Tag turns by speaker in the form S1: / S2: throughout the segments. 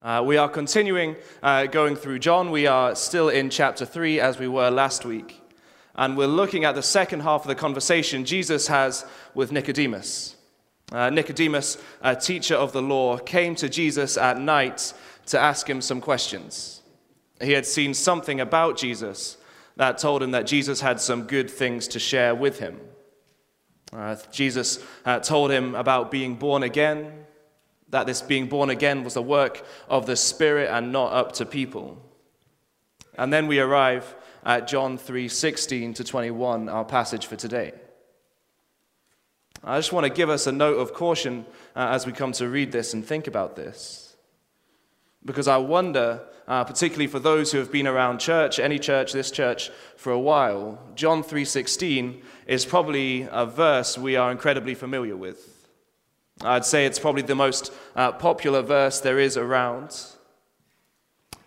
S1: Uh, we are continuing uh, going through John. We are still in chapter 3 as we were last week. And we're looking at the second half of the conversation Jesus has with Nicodemus. Uh, Nicodemus, a teacher of the law, came to Jesus at night to ask him some questions. He had seen something about Jesus that told him that Jesus had some good things to share with him. Uh, Jesus uh, told him about being born again that this being born again was a work of the Spirit and not up to people. And then we arrive at John 3:16 to 21, our passage for today. I just want to give us a note of caution uh, as we come to read this and think about this. Because I wonder, uh, particularly for those who have been around church, any church, this church, for a while, John 3:16 is probably a verse we are incredibly familiar with. I'd say it's probably the most uh, popular verse there is around.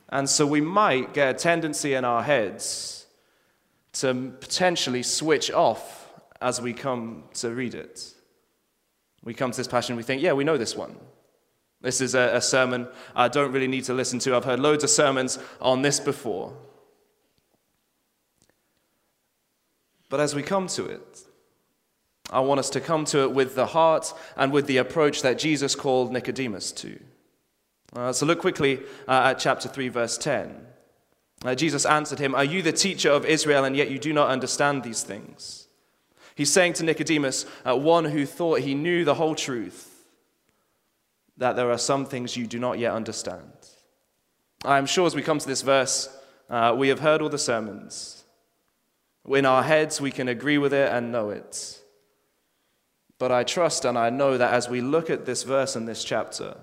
S1: And so we might get a tendency in our heads to potentially switch off as we come to read it. We come to this passage we think, yeah, we know this one. This is a, a sermon I don't really need to listen to. I've heard loads of sermons on this before. But as we come to it, I want us to come to it with the heart and with the approach that Jesus called Nicodemus to. Uh, so look quickly uh, at chapter 3, verse 10. Uh, Jesus answered him, Are you the teacher of Israel, and yet you do not understand these things? He's saying to Nicodemus, uh, one who thought he knew the whole truth, that there are some things you do not yet understand. I am sure as we come to this verse, uh, we have heard all the sermons. In our heads, we can agree with it and know it. But I trust and I know that as we look at this verse in this chapter,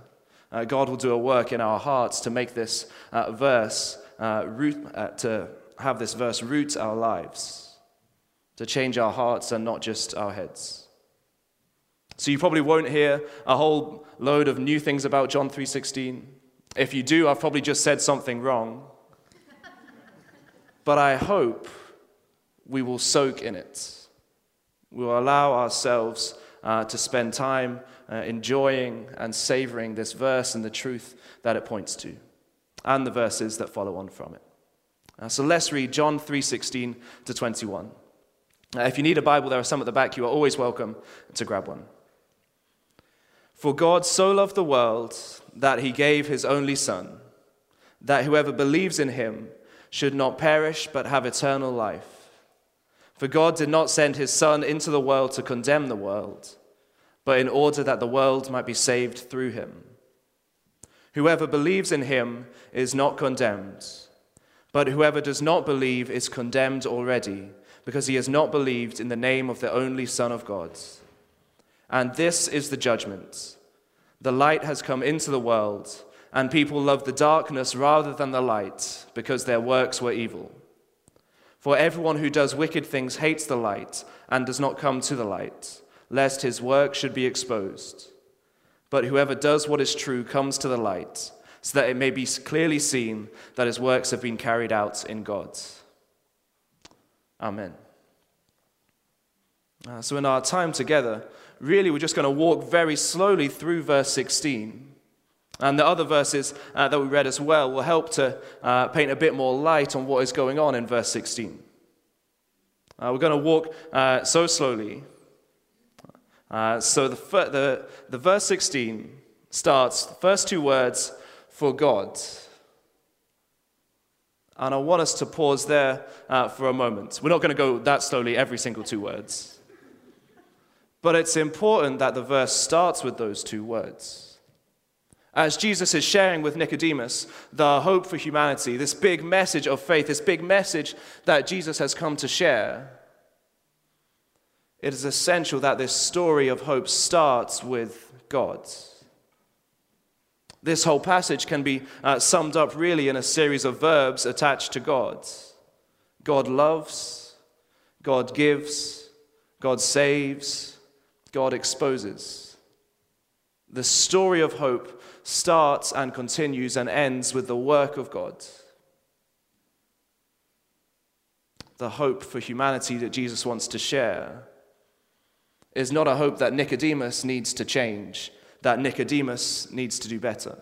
S1: uh, God will do a work in our hearts to make this uh, verse uh, root, uh, to have this verse root our lives, to change our hearts and not just our heads. So you probably won't hear a whole load of new things about John 3:16. If you do, I've probably just said something wrong. but I hope we will soak in it. We will allow ourselves uh, to spend time uh, enjoying and savoring this verse and the truth that it points to, and the verses that follow on from it. Uh, so let's read John 3:16 to 21. Uh, if you need a Bible, there are some at the back. You are always welcome to grab one. For God so loved the world that he gave his only Son, that whoever believes in him should not perish but have eternal life. For God did not send his Son into the world to condemn the world, but in order that the world might be saved through him. Whoever believes in him is not condemned, but whoever does not believe is condemned already, because he has not believed in the name of the only Son of God. And this is the judgment the light has come into the world, and people love the darkness rather than the light, because their works were evil. For everyone who does wicked things hates the light and does not come to the light, lest his work should be exposed. But whoever does what is true comes to the light, so that it may be clearly seen that his works have been carried out in God. Amen. Uh, so, in our time together, really we're just going to walk very slowly through verse 16 and the other verses uh, that we read as well will help to uh, paint a bit more light on what is going on in verse 16. Uh, we're going to walk uh, so slowly. Uh, so the, the, the verse 16 starts, the first two words, for God. And I want us to pause there uh, for a moment. We're not going to go that slowly every single two words. But it's important that the verse starts with those two words as Jesus is sharing with Nicodemus the hope for humanity, this big message of faith, this big message that Jesus has come to share, it is essential that this story of hope starts with God. This whole passage can be uh, summed up really in a series of verbs attached to God. God loves, God gives, God saves, God exposes. The story of hope starts and continues and ends with the work of God. The hope for humanity that Jesus wants to share is not a hope that Nicodemus needs to change, that Nicodemus needs to do better.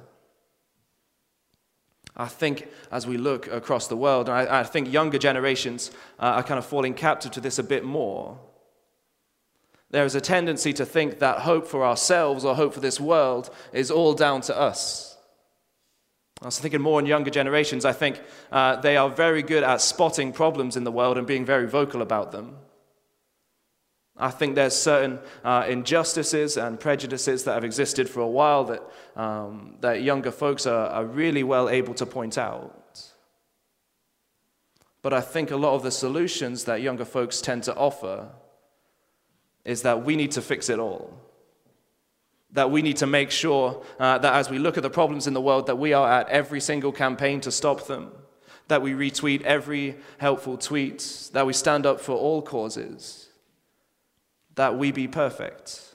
S1: I think as we look across the world, I, I think younger generations uh, are kind of falling captive to this a bit more. There is a tendency to think that hope for ourselves or hope for this world is all down to us. I was thinking more in younger generations. I think uh, they are very good at spotting problems in the world and being very vocal about them. I think there's certain uh, injustices and prejudices that have existed for a while that, um, that younger folks are, are really well able to point out. But I think a lot of the solutions that younger folks tend to offer is that we need to fix it all. That we need to make sure uh, that as we look at the problems in the world, that we are at every single campaign to stop them, that we retweet every helpful tweet, that we stand up for all causes that we be perfect.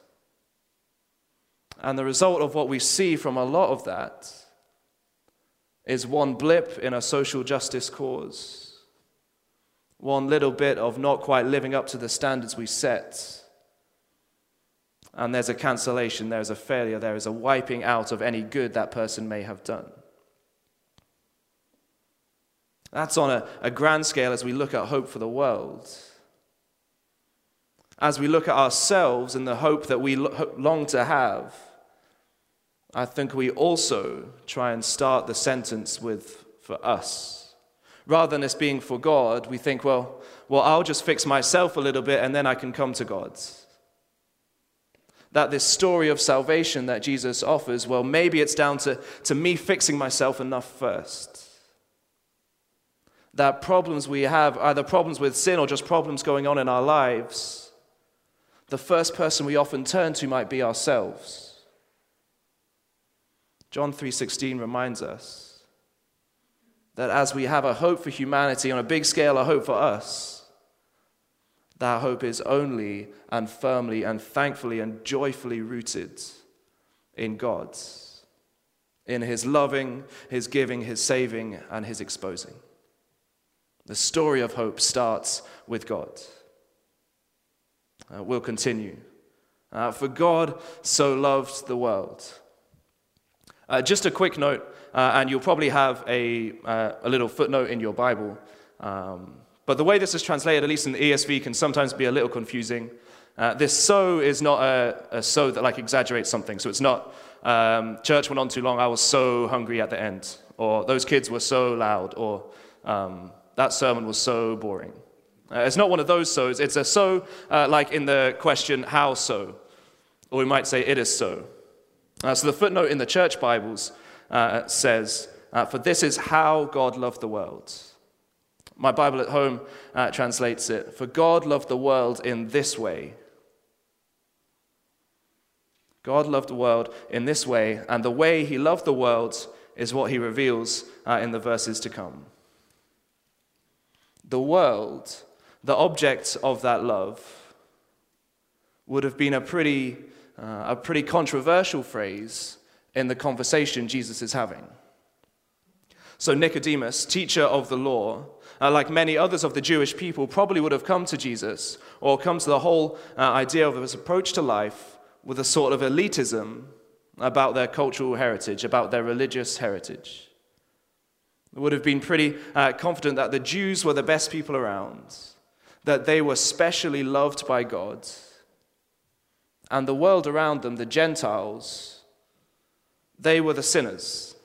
S1: And the result of what we see from a lot of that is one blip in a social justice cause, one little bit of not quite living up to the standards we set. And there's a cancellation, there's a failure, there is a wiping out of any good that person may have done. That's on a, a grand scale as we look at hope for the world as we look at ourselves and the hope that we long to have, I think we also try and start the sentence with for us. Rather than this being for God, we think, well, well, I'll just fix myself a little bit and then I can come to God. That this story of salvation that Jesus offers, well, maybe it's down to, to me fixing myself enough first. That problems we have, either problems with sin or just problems going on in our lives, the first person we often turn to might be ourselves. John 3:16 reminds us that as we have a hope for humanity on a big scale, a hope for us, that hope is only and firmly and thankfully and joyfully rooted in God, in His loving, His giving, His saving, and His exposing. The story of hope starts with God. Uh, we'll continue. Uh, for God so loved the world. Uh, just a quick note, uh, and you'll probably have a, uh, a little footnote in your Bible. Um, but the way this is translated, at least in the ESV, can sometimes be a little confusing. Uh, this so is not a, a, so that like exaggerates something. So it's not um, church went on too long. I was so hungry at the end, or those kids were so loud, or um, that sermon was so boring. Uh, it's not one of those so's. It's a so, uh, like in the question, how so? Or we might say, it is so. Uh, so the footnote in the church Bibles uh, says, uh, For this is how God loved the world. My Bible at home uh, translates it, For God loved the world in this way. God loved the world in this way, and the way he loved the world is what he reveals in the verses to come. The world the object of that love would have been a pretty, uh, a pretty controversial phrase in the conversation Jesus is having. So, Nicodemus, teacher of the law, uh, like many others of the Jewish people, probably would have come to Jesus or come to the whole uh, idea of his approach to life with a sort of elitism about their cultural heritage, about their religious heritage. They would have been pretty uh, confident that the Jews were the best people around that they were specially loved by God. And the world around them, the Gentiles, they were the sinners.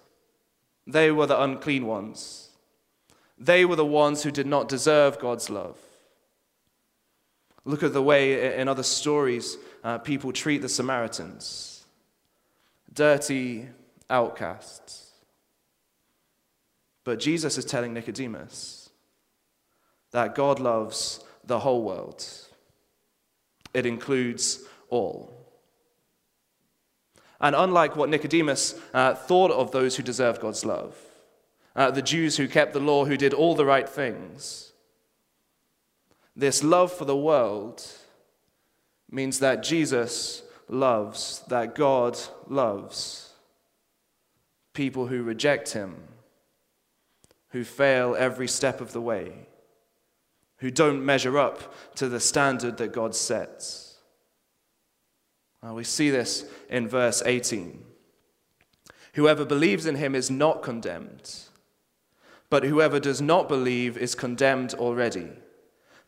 S1: They were the unclean ones. They were the ones who did not deserve God's love. Look at the way in other stories uh, people treat the Samaritans dirty outcasts. But Jesus is telling Nicodemus that God loves the whole world. It includes all. And unlike what Nicodemus uh, thought of those who deserve God's love, uh, the Jews who kept the law, who did all the right things, this love for the world means that Jesus loves, that God loves people who reject him, who fail every step of the way who don't measure up to the standard that God sets. Uh, we see this in verse 18. Whoever believes in him is not condemned, But whoever does not believe is condemned already,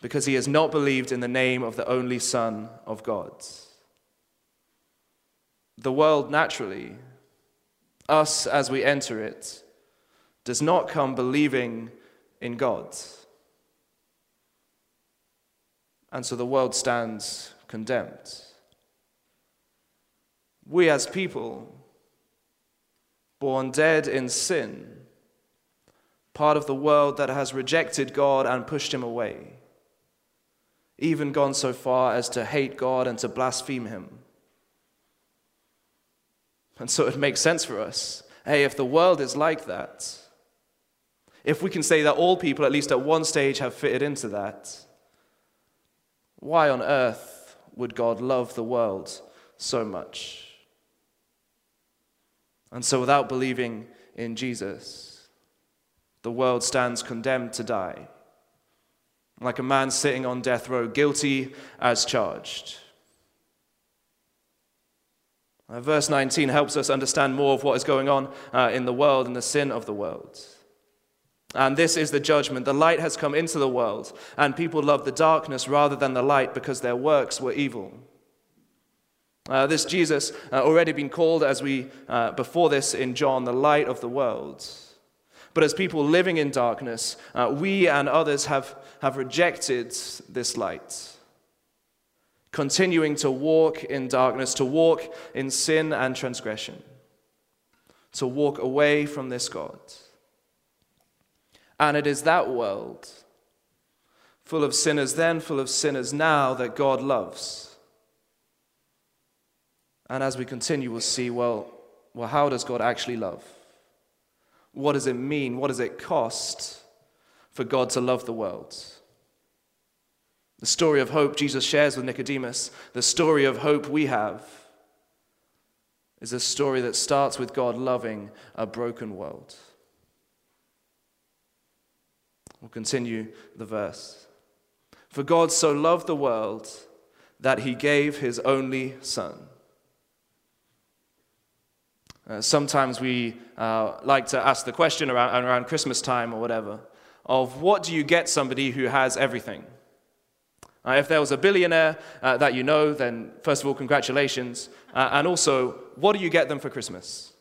S1: because he has not believed in the name of the only Son of God. The world naturally, us as we enter it, does not come believing in God. And so the world stands condemned. We as people, born dead in sin, part of the world that has rejected God and pushed him away, even gone so far as to hate God and to blaspheme him. And so it makes sense for us. Hey, if the world is like that, if we can say that all people, at least at one stage, have fitted into that, why on earth would God love the world so much? And so, without believing in Jesus, the world stands condemned to die, like a man sitting on death row, guilty as charged. Uh, verse 19 helps us understand more of what is going on uh, in the world and the sin of the world. And this is the judgment. The light has come into the world, and people love the darkness rather than the light because their works were evil. Uh, this Jesus, uh, already been called, as we uh, before this in John, the light of the world. But as people living in darkness, uh, we and others have, have rejected this light, continuing to walk in darkness, to walk in sin and transgression, to walk away from this God. And it is that world, full of sinners then, full of sinners now, that God loves. And as we continue, we'll see well, well, how does God actually love? What does it mean? What does it cost for God to love the world? The story of hope Jesus shares with Nicodemus, the story of hope we have, is a story that starts with God loving a broken world. We'll continue the verse. For God so loved the world that he gave his only Son uh, sometimes we uh, like to ask the question around, around Christmas time or whatever of what do you get somebody who has everything? Uh, if there was a billionaire uh, that you know, then first of all, congratulations. Uh, and also, what do you get them for Christmas?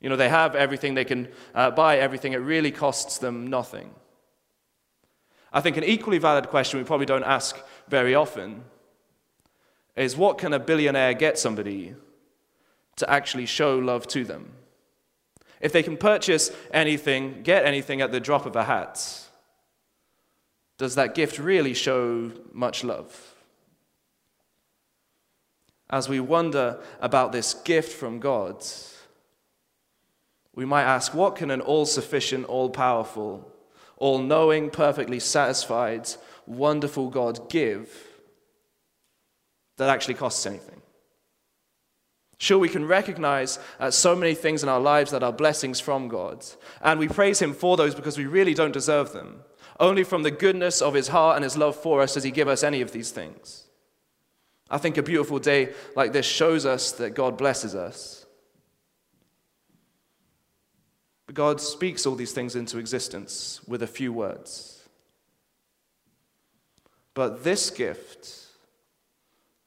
S1: You know, they have everything, they can buy everything, it really costs them nothing. I think an equally valid question we probably don't ask very often is what can a billionaire get somebody to actually show love to them. If they can purchase anything, get anything at the drop of a hat, does that gift really show much love? As we wonder about this gift from God, we might ask what can an all sufficient, all powerful, all knowing, perfectly satisfied, wonderful God give that actually costs anything? Sure, we can recognize uh, so many things in our lives that are blessings from God, and we praise Him for those because we really don't deserve them. Only from the goodness of His heart and His love for us does He give us any of these things. I think a beautiful day like this shows us that God blesses us. But God speaks all these things into existence with a few words. But this gift,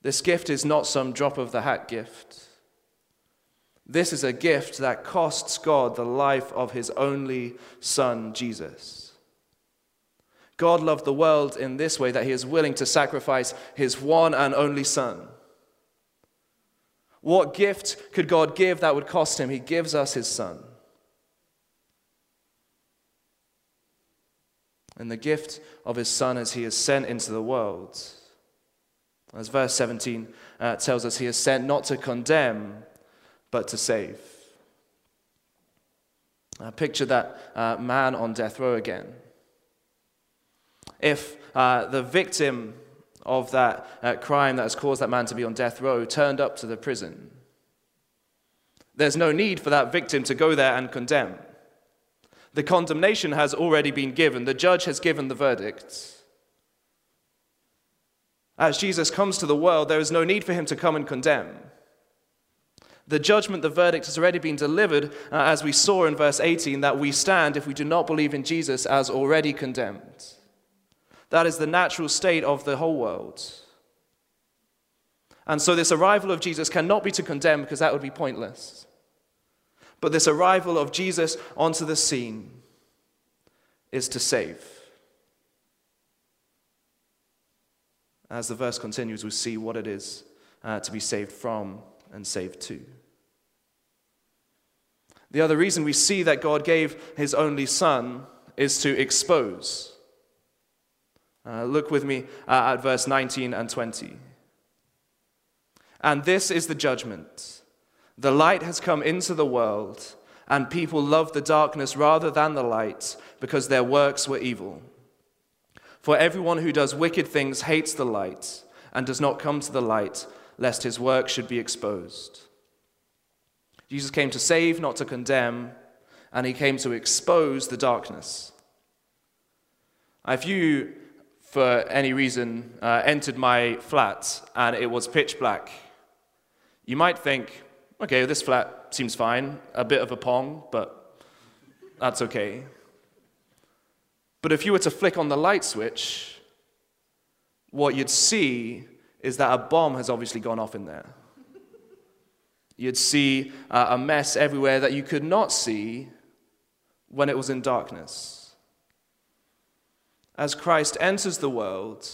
S1: this gift is not some drop of the hat gift. This is a gift that costs God the life of his only Son, Jesus. God loved the world in this way that he is willing to sacrifice his one and only Son. What gift could God give that would cost him? He gives us his Son. And the gift of his Son as he is sent into the world. As verse 17 uh, tells us, he is sent not to condemn but to save. Uh, picture that uh, man on death row again. If uh, the victim of that uh, crime that has caused that man to be on death row turned up to the prison, there's no need for that victim to go there and condemn. The condemnation has already been given, the judge has given the verdict. As Jesus comes to the world, there is no need for him to come and condemn. The judgment, the verdict has already been delivered, uh, as we saw in verse 18, that we stand, if we do not believe in Jesus, as already condemned. That is the natural state of the whole world. And so, this arrival of Jesus cannot be to condemn because that would be pointless. But this arrival of Jesus onto the scene is to save. As the verse continues, we see what it is uh, to be saved from and saved to. The other reason we see that God gave his only Son is to expose. Uh, look with me uh, at verse 19 and 20. And this is the judgment the light has come into the world, and people loved the darkness rather than the light because their works were evil. For everyone who does wicked things hates the light and does not come to the light, lest his work should be exposed. Jesus came to save, not to condemn, and he came to expose the darkness. If you, for any reason, uh, entered my flat and it was pitch black, you might think, okay, this flat seems fine, a bit of a pong, but that's okay. But if you were to flick on the light switch, what you'd see is that a bomb has obviously gone off in there. You'd see uh, a mess everywhere that you could not see when it was in darkness. As Christ enters the world,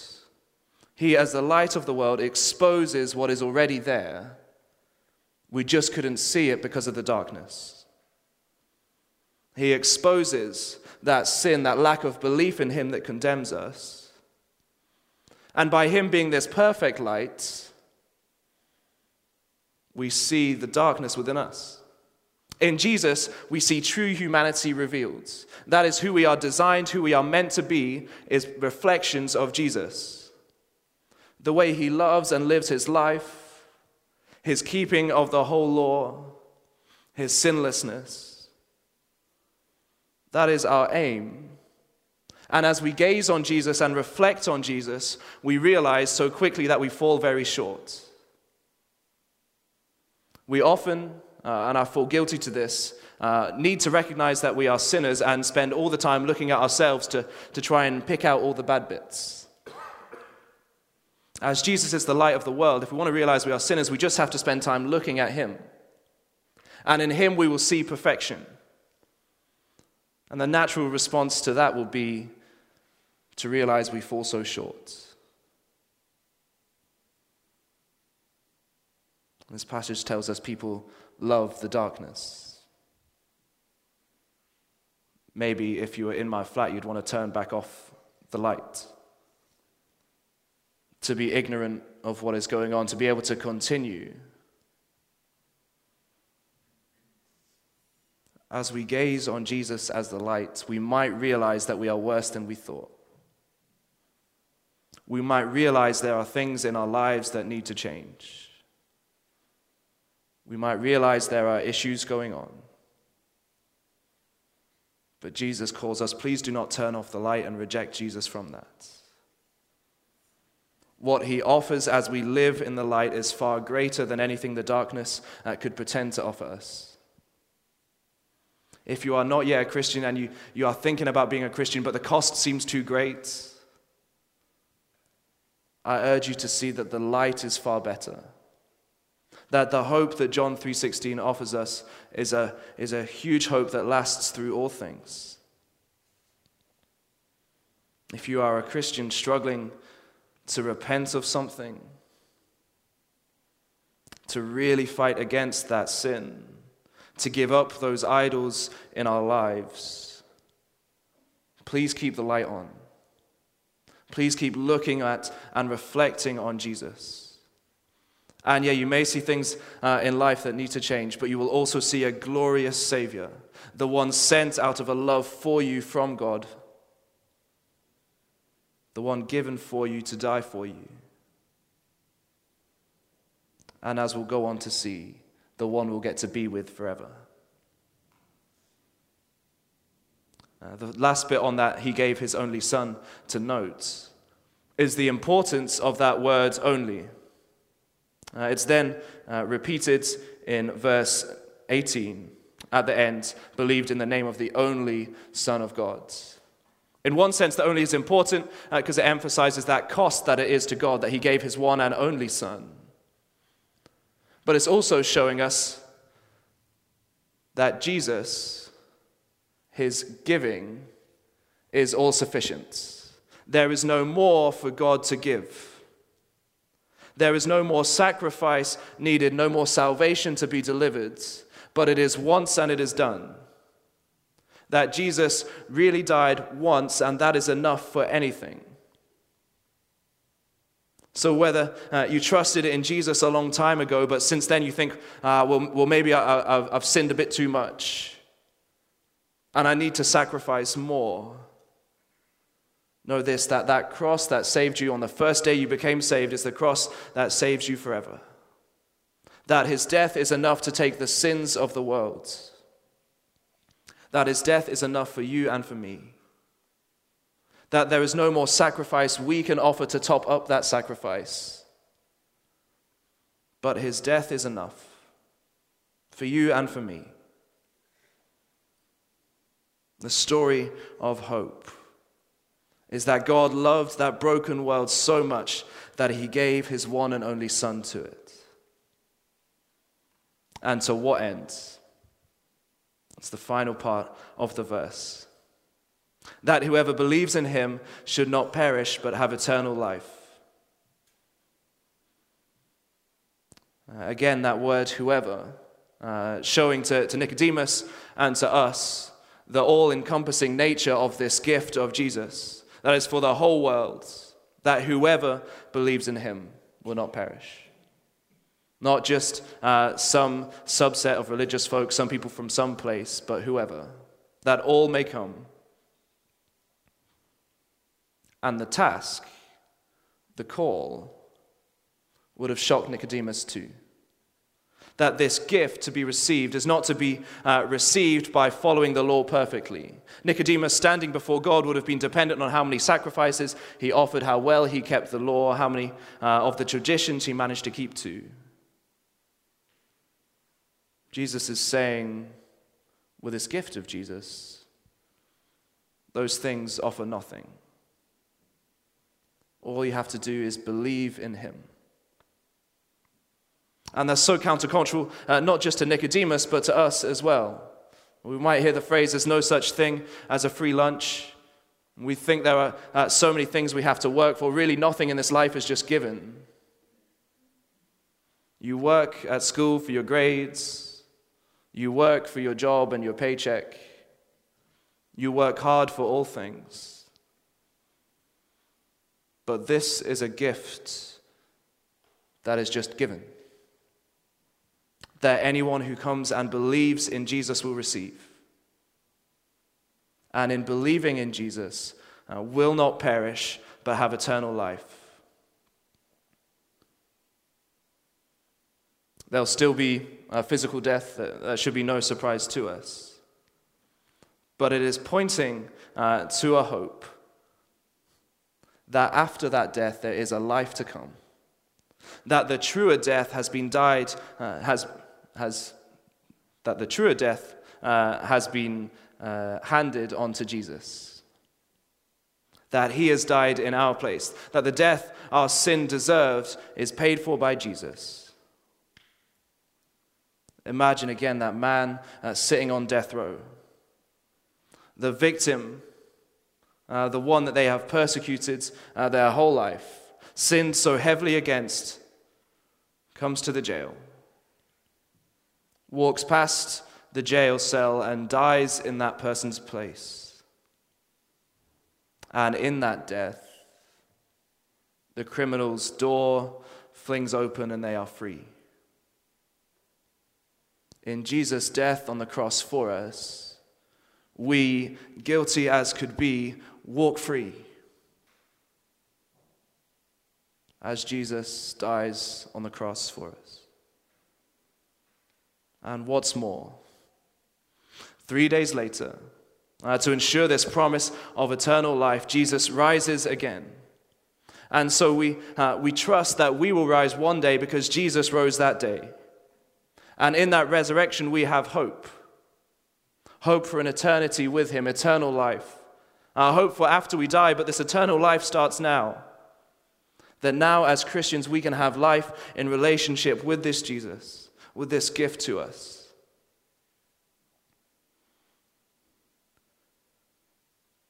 S1: he, as the light of the world, exposes what is already there. We just couldn't see it because of the darkness. He exposes that sin, that lack of belief in Him that condemns us. And by Him being this perfect light, we see the darkness within us. In Jesus, we see true humanity revealed. That is who we are designed, who we are meant to be, is reflections of Jesus. The way he loves and lives his life, his keeping of the whole law, his sinlessness. That is our aim. And as we gaze on Jesus and reflect on Jesus, we realize so quickly that we fall very short. We often, uh, and I fall guilty to this, uh, need to recognize that we are sinners and spend all the time looking at ourselves to, to try and pick out all the bad bits. As Jesus is the light of the world, if we want to realize we are sinners, we just have to spend time looking at Him. And in Him, we will see perfection. And the natural response to that will be to realize we fall so short. This passage tells us people love the darkness. Maybe if you were in my flat, you'd want to turn back off the light. To be ignorant of what is going on, to be able to continue as we gaze on Jesus as the light, we might realize that we are worse than we thought. We might realize there are things in our lives that need to change. We might realize there are issues going on. But Jesus calls us, please do not turn off the light and reject Jesus from that. What he offers as we live in the light is far greater than anything the darkness uh, could pretend to offer us. If you are not yet a Christian and you, you are thinking about being a Christian, but the cost seems too great, I urge you to see that the light is far better. That the hope that John 3:16 offers us is a, is a huge hope that lasts through all things. If you are a Christian struggling to repent of something, to really fight against that sin, to give up those idols in our lives. Please keep the light on. Please keep looking at and reflecting on Jesus. And yeah, you may see things uh, in life that need to change, but you will also see a glorious Savior, the one sent out of a love for you from God, the one given for you to die for you. And as we'll go on to see, the one we'll get to be with forever. Uh, the last bit on that, he gave his only son to note, is the importance of that word only. Uh, it's then uh, repeated in verse 18 at the end, believed in the name of the only Son of God. In one sense, the only is important because uh, it emphasizes that cost that it is to God that He gave His one and only Son. But it's also showing us that Jesus, His giving, is all sufficient. There is no more for God to give. There is no more sacrifice needed, no more salvation to be delivered, but it is once and it is done. That Jesus really died once, and that is enough for anything. So, whether uh, you trusted in Jesus a long time ago, but since then you think, uh, well, well, maybe I, I, I've sinned a bit too much, and I need to sacrifice more. Know this that that cross that saved you on the first day you became saved is the cross that saves you forever. That his death is enough to take the sins of the world. That his death is enough for you and for me. That there is no more sacrifice we can offer to top up that sacrifice. But his death is enough for you and for me. The story of hope is that God loved that broken world so much that he gave his one and only Son to it. And to what end? It's the final part of the verse. That whoever believes in him should not perish but have eternal life. Again, that word whoever, uh, showing to, to Nicodemus and to us the all encompassing nature of this gift of Jesus that is for the whole world, that whoever believes in him will not perish. Not just uh, some subset of religious folk, some people from some place, but whoever. That all may come. And the task, the call, would have shocked Nicodemus too that this gift to be received is not to be uh, received by following the law perfectly. Nicodemus, standing before God, would have been dependent on how many sacrifices he offered, how well he kept the law, how many uh, of the traditions he managed to keep to. Jesus is saying, with this gift of Jesus, those things offer nothing. All you have to do is believe in him. And that's so countercultural, uh, not just to Nicodemus, but to us as well. We might hear the phrase, there's no such thing as a free lunch. We think there are uh, so many things we have to work for. Really, nothing in this life is just given. You work at school for your grades, you work for your job and your paycheck, you work hard for all things. But this is a gift that is just given that anyone who comes and believes in Jesus will receive. And in believing in Jesus, uh, will not perish, but have eternal life. There'll still be a physical death, that should be no surprise to us. But it is pointing uh, to a hope that after that death there is a life to come. That the truer death has been died, uh, has has, that the truer death uh, has been uh, handed on to Jesus. That he has died in our place. That the death our sin deserves is paid for by Jesus. Imagine again that man uh, sitting on death row. The victim, uh, the one that they have persecuted uh, their whole life, sinned so heavily against, comes to the jail walks past the jail cell and dies in that person's place. And in that death, the criminal's door flings open and they are free. In Jesus' death on the cross for us, we, guilty as could be, walk free. As Jesus dies on the cross for us. And what's more, three days later, uh, to ensure this promise of eternal life, Jesus rises again. And so we, uh, we trust that we will rise one day because Jesus rose that day. And in that resurrection, we have hope hope for an eternity with Him, eternal life. Our hope for after we die, but this eternal life starts now. That now, as Christians, we can have life in relationship with this Jesus, with this gift to us.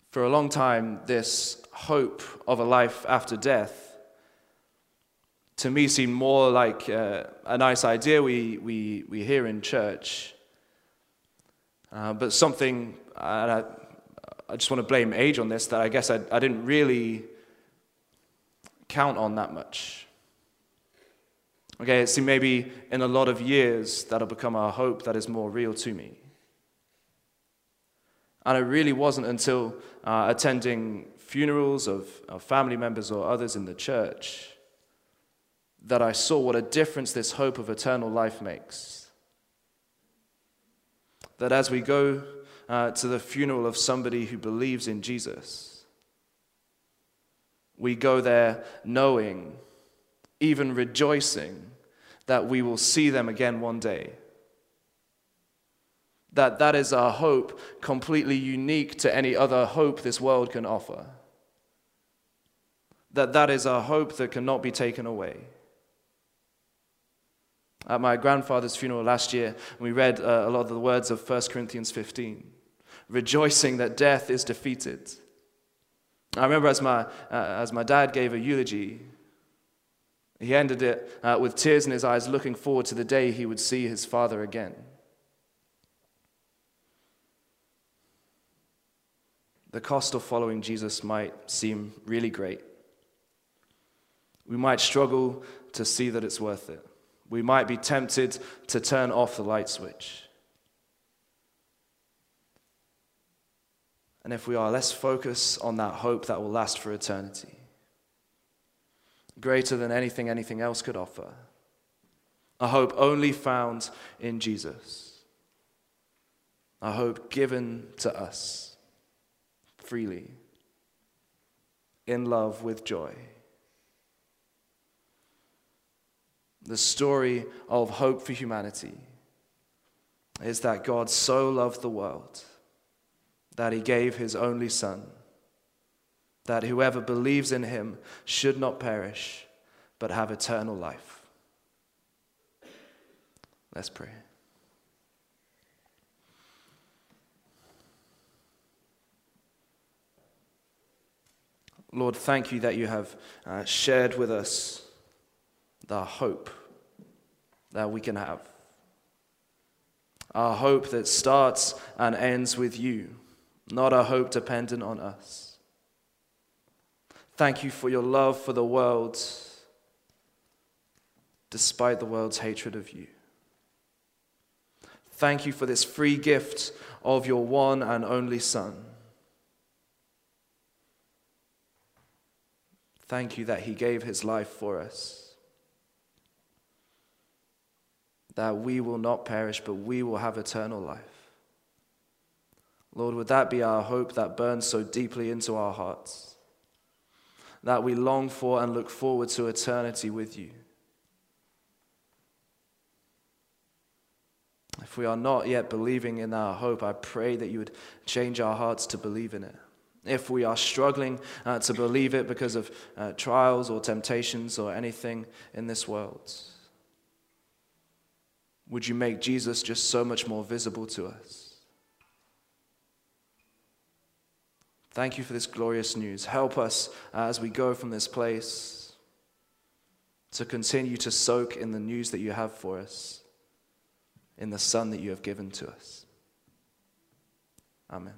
S1: For a long time, this hope of a life after death to me seemed more like uh, a nice idea we, we, we hear in church. Uh, but something, and I, I just want to blame age on this, that I guess I, I didn't really count on that much. Okay, see, maybe in a lot of years that'll become a hope that is more real to me. And it really wasn't until uh, attending funerals of, of family members or others in the church that I saw what a difference this hope of eternal life makes. That as we go uh, to the funeral of somebody who believes in Jesus, we go there knowing, even rejoicing, that we will see them again one day. That that is our hope completely unique to any other hope this world can offer. That that is our hope that cannot be taken away. At my grandfather's funeral last year, we read uh, a lot of the words of 1 Corinthians 15, rejoicing that death is defeated. I remember as my, uh, as my dad gave a eulogy, he ended it uh, with tears in his eyes, looking forward to the day he would see his father again. The cost of following Jesus might seem really great. We might struggle to see that it's worth it we might be tempted to turn off the light switch. And if we are, let's focus on that hope that will last for eternity, greater than anything anything else could offer. A hope only found in Jesus, a hope given to us freely, in love with joy. the story of hope for humanity is that God so loved the world that he gave his only Son, that whoever believes in him should not perish, but have eternal life. Let's pray. Lord, thank you that you have uh, shared with us the hope that we can have. A hope that starts and ends with you, not a hope dependent on us. Thank you for your love for the world, despite the world's hatred of you. Thank you for this free gift of your one and only Son. Thank you that he gave his life for us. that we will not perish, but we will have eternal life. Lord, would that be our hope that burns so deeply into our hearts? That we long for and look forward to eternity with you. If we are not yet believing in our hope, I pray that you would change our hearts to believe in it. If we are struggling uh, to believe it because of uh, trials or temptations or anything in this world, would you make Jesus just so much more visible to us? Thank you for this glorious news. Help us uh, as we go from this place to continue to soak in the news that you have for us, in the Son that you have given to us. Amen.